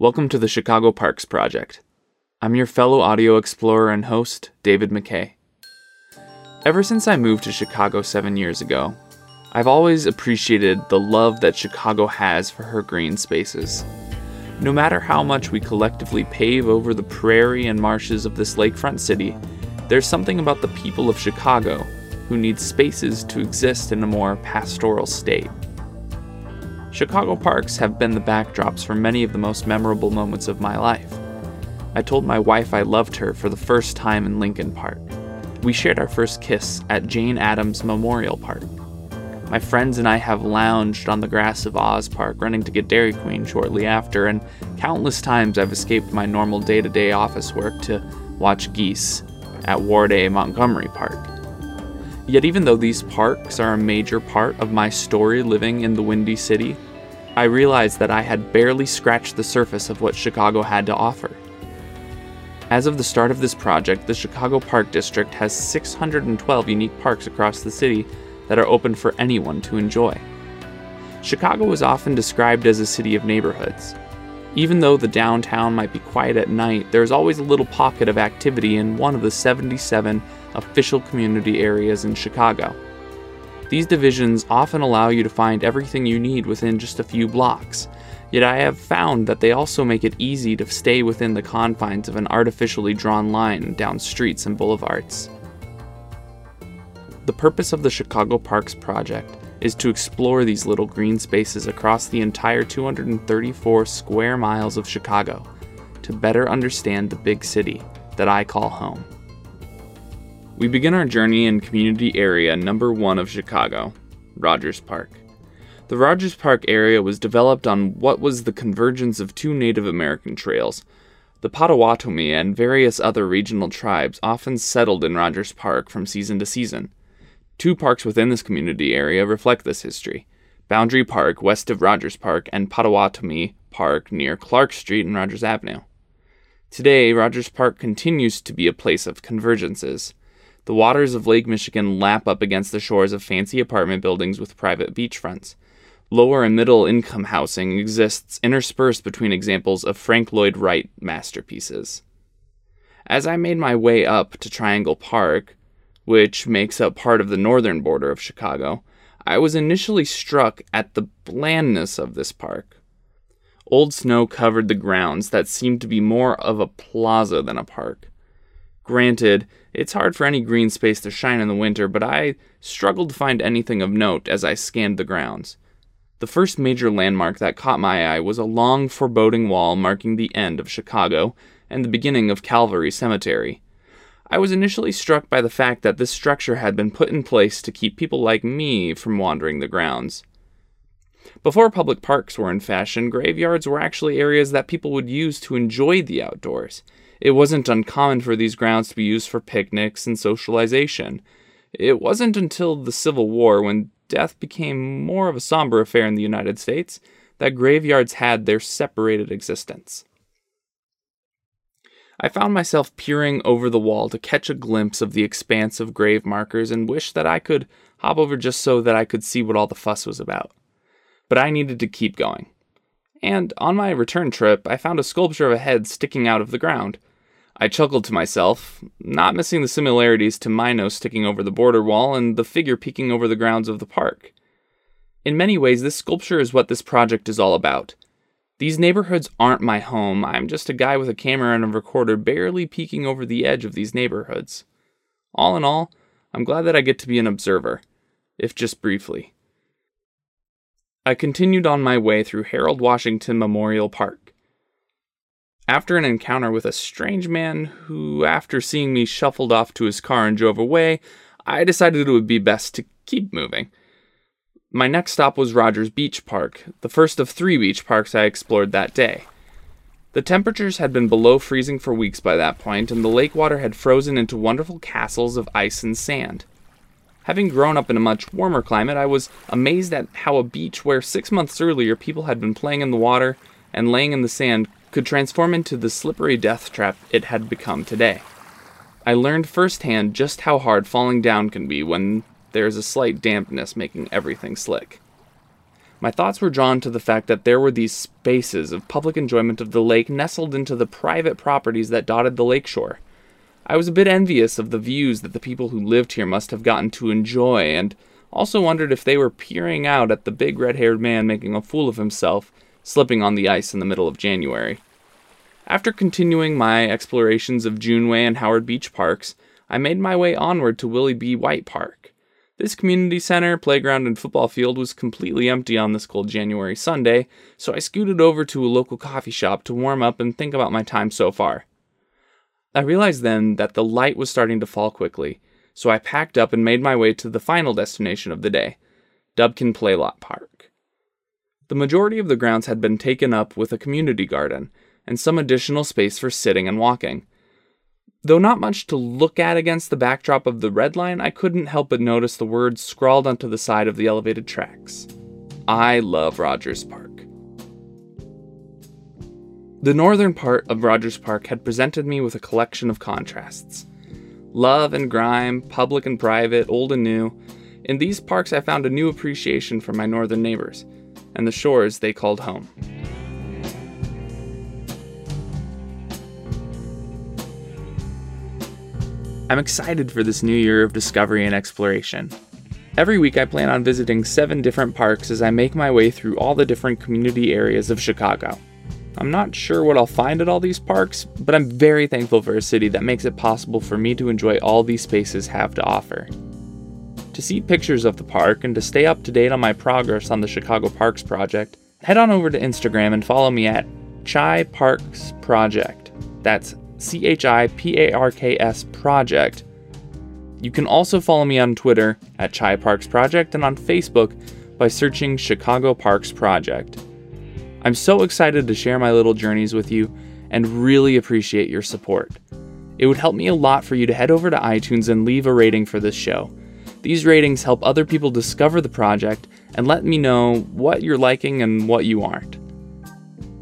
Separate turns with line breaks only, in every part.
Welcome to the Chicago Parks Project. I'm your fellow audio explorer and host, David McKay. Ever since I moved to Chicago seven years ago, I've always appreciated the love that Chicago has for her green spaces. No matter how much we collectively pave over the prairie and marshes of this lakefront city, there's something about the people of Chicago who need spaces to exist in a more pastoral state. Chicago parks have been the backdrops for many of the most memorable moments of my life. I told my wife I loved her for the first time in Lincoln Park. We shared our first kiss at Jane Addams Memorial Park. My friends and I have lounged on the grass of Oz Park, running to get Dairy Queen shortly after, and countless times I've escaped my normal day to day office work to watch geese at Ward A Montgomery Park. Yet, even though these parks are a major part of my story living in the Windy City, I realized that I had barely scratched the surface of what Chicago had to offer. As of the start of this project, the Chicago Park District has 612 unique parks across the city that are open for anyone to enjoy. Chicago is often described as a city of neighborhoods. Even though the downtown might be quiet at night, there's always a little pocket of activity in one of the 77 official community areas in Chicago. These divisions often allow you to find everything you need within just a few blocks, yet I have found that they also make it easy to stay within the confines of an artificially drawn line down streets and boulevards. The purpose of the Chicago Parks Project is to explore these little green spaces across the entire 234 square miles of Chicago to better understand the big city that I call home. We begin our journey in community area number one of Chicago, Rogers Park. The Rogers Park area was developed on what was the convergence of two Native American trails. The Potawatomi and various other regional tribes often settled in Rogers Park from season to season. Two parks within this community area reflect this history Boundary Park, west of Rogers Park, and Potawatomi Park near Clark Street and Rogers Avenue. Today, Rogers Park continues to be a place of convergences. The waters of Lake Michigan lap up against the shores of fancy apartment buildings with private beachfronts. Lower and middle income housing exists interspersed between examples of Frank Lloyd Wright masterpieces. As I made my way up to Triangle Park, which makes up part of the northern border of Chicago, I was initially struck at the blandness of this park. Old snow covered the grounds that seemed to be more of a plaza than a park. Granted, it's hard for any green space to shine in the winter, but I struggled to find anything of note as I scanned the grounds. The first major landmark that caught my eye was a long, foreboding wall marking the end of Chicago and the beginning of Calvary Cemetery. I was initially struck by the fact that this structure had been put in place to keep people like me from wandering the grounds. Before public parks were in fashion, graveyards were actually areas that people would use to enjoy the outdoors. It wasn't uncommon for these grounds to be used for picnics and socialization. It wasn't until the Civil War, when death became more of a somber affair in the United States, that graveyards had their separated existence. I found myself peering over the wall to catch a glimpse of the expanse of grave markers and wished that I could hop over just so that I could see what all the fuss was about. But I needed to keep going. And on my return trip, I found a sculpture of a head sticking out of the ground. I chuckled to myself, not missing the similarities to my nose sticking over the border wall and the figure peeking over the grounds of the park. In many ways, this sculpture is what this project is all about these neighborhoods aren't my home. I'm just a guy with a camera and a recorder barely peeking over the edge of these neighborhoods. All in all, I'm glad that I get to be an observer, if just briefly. I continued on my way through Harold Washington Memorial Park. After an encounter with a strange man who, after seeing me, shuffled off to his car and drove away, I decided it would be best to keep moving. My next stop was Rogers Beach Park, the first of three beach parks I explored that day. The temperatures had been below freezing for weeks by that point, and the lake water had frozen into wonderful castles of ice and sand. Having grown up in a much warmer climate, I was amazed at how a beach where six months earlier people had been playing in the water and laying in the sand could transform into the slippery death trap it had become today. I learned firsthand just how hard falling down can be when there is a slight dampness making everything slick. my thoughts were drawn to the fact that there were these spaces of public enjoyment of the lake nestled into the private properties that dotted the lakeshore. I was a bit envious of the views that the people who lived here must have gotten to enjoy, and also wondered if they were peering out at the big red haired man making a fool of himself, slipping on the ice in the middle of January. After continuing my explorations of Juneway and Howard Beach parks, I made my way onward to Willye B. White Park. This community center, playground, and football field was completely empty on this cold January Sunday, so I scooted over to a local coffee shop to warm up and think about my time so far. I realized then that the light was starting to fall quickly, so I packed up and made my way to the final destination of the day Dubkin Playlot Park. The majority of the grounds had been taken up with a community garden and some additional space for sitting and walking. Though not much to look at against the backdrop of the red line, I couldn't help but notice the words scrawled onto the side of the elevated tracks I love Rogers Park. The northern part of Rogers Park had presented me with a collection of contrasts. Love and grime, public and private, old and new. In these parks, I found a new appreciation for my northern neighbors and the shores they called home. I'm excited for this new year of discovery and exploration. Every week, I plan on visiting seven different parks as I make my way through all the different community areas of Chicago. I'm not sure what I'll find at all these parks, but I'm very thankful for a city that makes it possible for me to enjoy all these spaces have to offer. To see pictures of the park and to stay up to date on my progress on the Chicago Parks Project, head on over to Instagram and follow me at Chi Parks Project. That's C H I P A R K S Project. You can also follow me on Twitter at Chi Parks Project and on Facebook by searching Chicago Parks Project. I'm so excited to share my little journeys with you and really appreciate your support. It would help me a lot for you to head over to iTunes and leave a rating for this show. These ratings help other people discover the project and let me know what you're liking and what you aren't.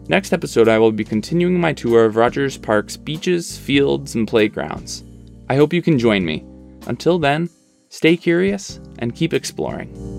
Next episode, I will be continuing my tour of Rogers Park's beaches, fields, and playgrounds. I hope you can join me. Until then, stay curious and keep exploring.